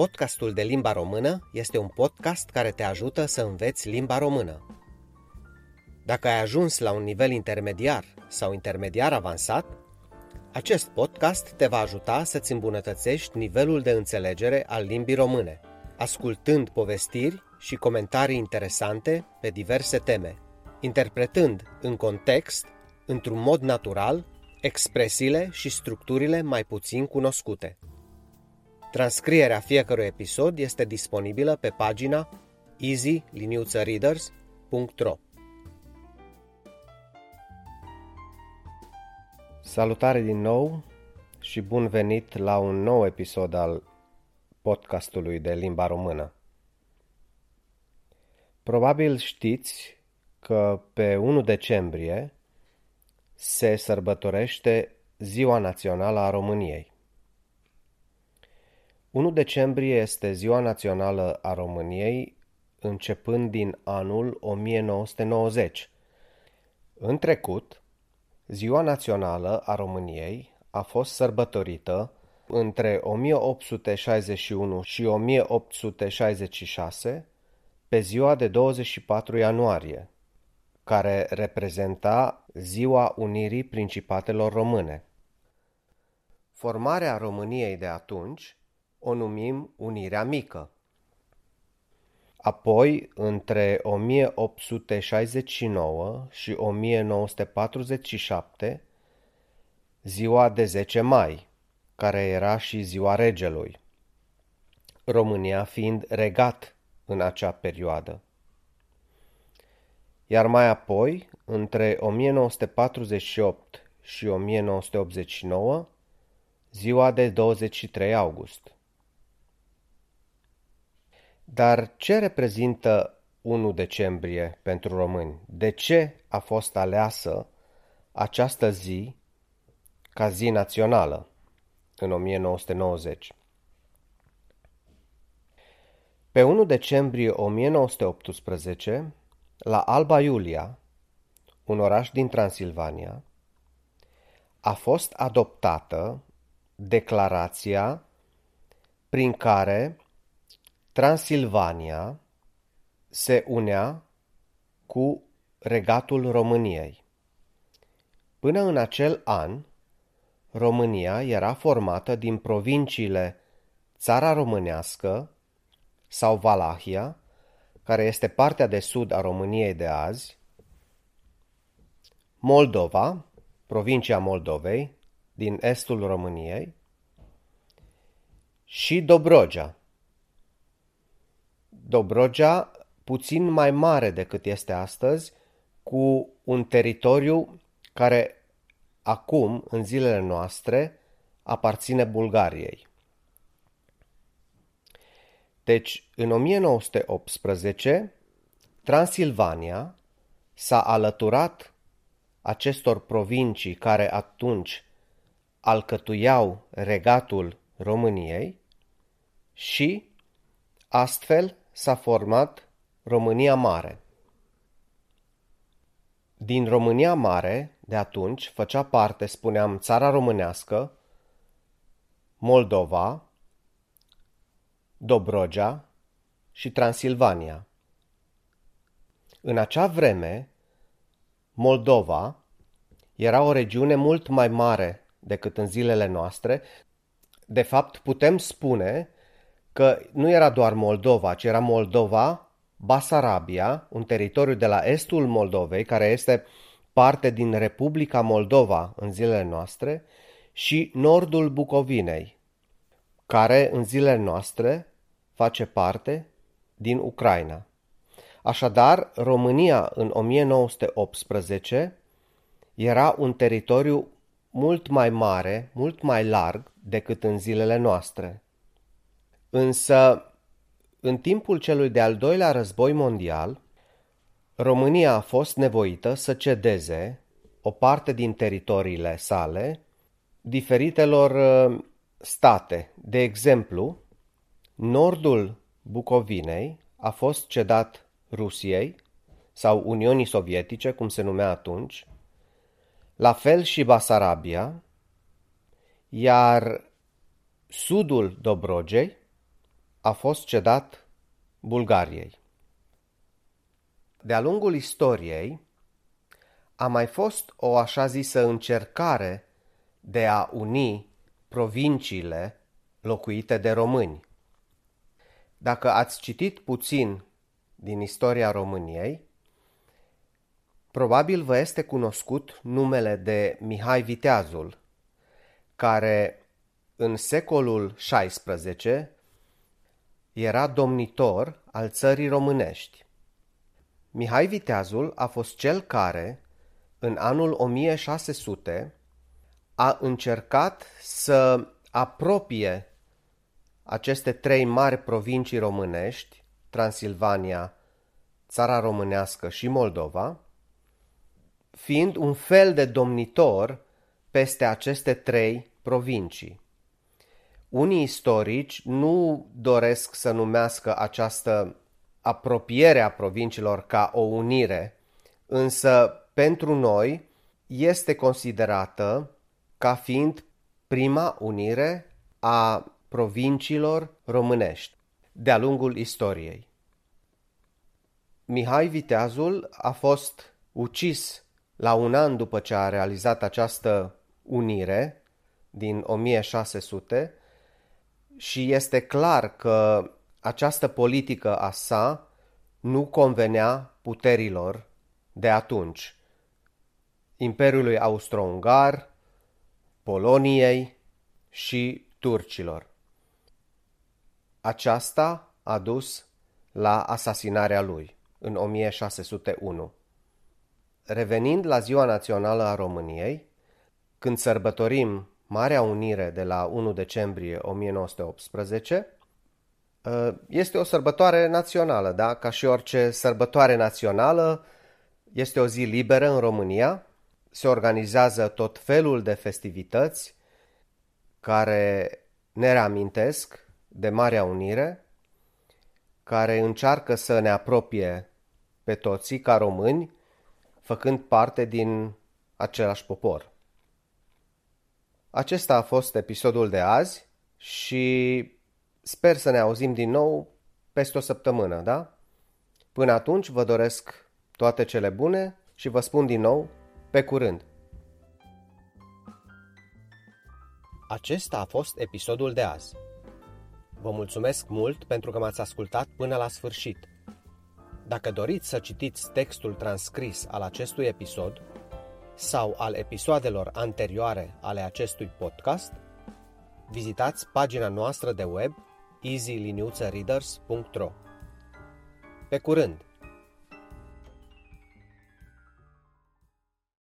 Podcastul de limba română este un podcast care te ajută să înveți limba română. Dacă ai ajuns la un nivel intermediar sau intermediar avansat, acest podcast te va ajuta să-ți îmbunătățești nivelul de înțelegere al limbii române, ascultând povestiri și comentarii interesante pe diverse teme, interpretând în context, într-un mod natural, expresiile și structurile mai puțin cunoscute. Transcrierea fiecărui episod este disponibilă pe pagina easy-readers.ro Salutare din nou și bun venit la un nou episod al podcastului de limba română. Probabil știți că pe 1 decembrie se sărbătorește Ziua Națională a României. 1 decembrie este Ziua Națională a României începând din anul 1990. În trecut, Ziua Națională a României a fost sărbătorită între 1861 și 1866 pe ziua de 24 ianuarie, care reprezenta Ziua Unirii Principatelor Române. Formarea României de atunci o numim Unirea Mică. Apoi, între 1869 și 1947, ziua de 10 mai, care era și ziua regelui, România fiind regat în acea perioadă. Iar mai apoi, între 1948 și 1989, ziua de 23 august. Dar ce reprezintă 1 decembrie pentru români? De ce a fost aleasă această zi ca zi națională în 1990? Pe 1 decembrie 1918, la Alba Iulia, un oraș din Transilvania, a fost adoptată declarația prin care Transilvania se unea cu regatul României. Până în acel an, România era formată din provinciile Țara Românească sau Valahia, care este partea de sud a României de azi, Moldova, provincia Moldovei, din estul României, și Dobrogea, Dobrogea puțin mai mare decât este astăzi, cu un teritoriu care acum, în zilele noastre, aparține Bulgariei. Deci, în 1918, Transilvania s-a alăturat acestor provincii care atunci alcătuiau regatul României și, astfel, s-a format România Mare. Din România Mare, de atunci, făcea parte, spuneam, țara românească, Moldova, Dobrogea și Transilvania. În acea vreme, Moldova era o regiune mult mai mare decât în zilele noastre. De fapt, putem spune că nu era doar Moldova, ci era Moldova, Basarabia, un teritoriu de la estul Moldovei, care este parte din Republica Moldova în zilele noastre, și nordul Bucovinei, care în zilele noastre face parte din Ucraina. Așadar, România în 1918 era un teritoriu mult mai mare, mult mai larg decât în zilele noastre. Însă, în timpul celui de-al doilea război mondial, România a fost nevoită să cedeze o parte din teritoriile sale diferitelor uh, state. De exemplu, nordul Bucovinei a fost cedat Rusiei sau Uniunii Sovietice, cum se numea atunci, la fel și Basarabia, iar sudul Dobrogei a fost cedat Bulgariei. De-a lungul istoriei a mai fost o așa zisă încercare de a uni provinciile locuite de români. Dacă ați citit puțin din istoria României, probabil vă este cunoscut numele de Mihai Viteazul, care în secolul XVI era domnitor al țării românești. Mihai Viteazul a fost cel care, în anul 1600, a încercat să apropie aceste trei mari provincii românești, Transilvania, țara românească și Moldova, fiind un fel de domnitor peste aceste trei provincii. Unii istorici nu doresc să numească această apropiere a provinciilor ca o unire, însă pentru noi este considerată ca fiind prima unire a provinciilor românești de-a lungul istoriei. Mihai Viteazul a fost ucis la un an după ce a realizat această unire din 1600 și este clar că această politică a sa nu convenea puterilor de atunci, Imperiului Austro-Ungar, Poloniei și turcilor. Aceasta a dus la asasinarea lui în 1601. Revenind la Ziua Națională a României, când sărbătorim Marea Unire de la 1 decembrie 1918, ă, este o sărbătoare națională, da? Ca și orice sărbătoare națională, este o zi liberă în România, se organizează tot felul de festivități care ne reamintesc de Marea Unire, care încearcă să ne apropie pe toții ca români, făcând parte din același popor. Acesta a fost episodul de azi și sper să ne auzim din nou peste o săptămână, da? Până atunci vă doresc toate cele bune și vă spun din nou pe curând! Acesta a fost episodul de azi. Vă mulțumesc mult pentru că m-ați ascultat până la sfârșit. Dacă doriți să citiți textul transcris al acestui episod sau al episoadelor anterioare ale acestui podcast, vizitați pagina noastră de web easyliniuțăreaders.ro Pe curând!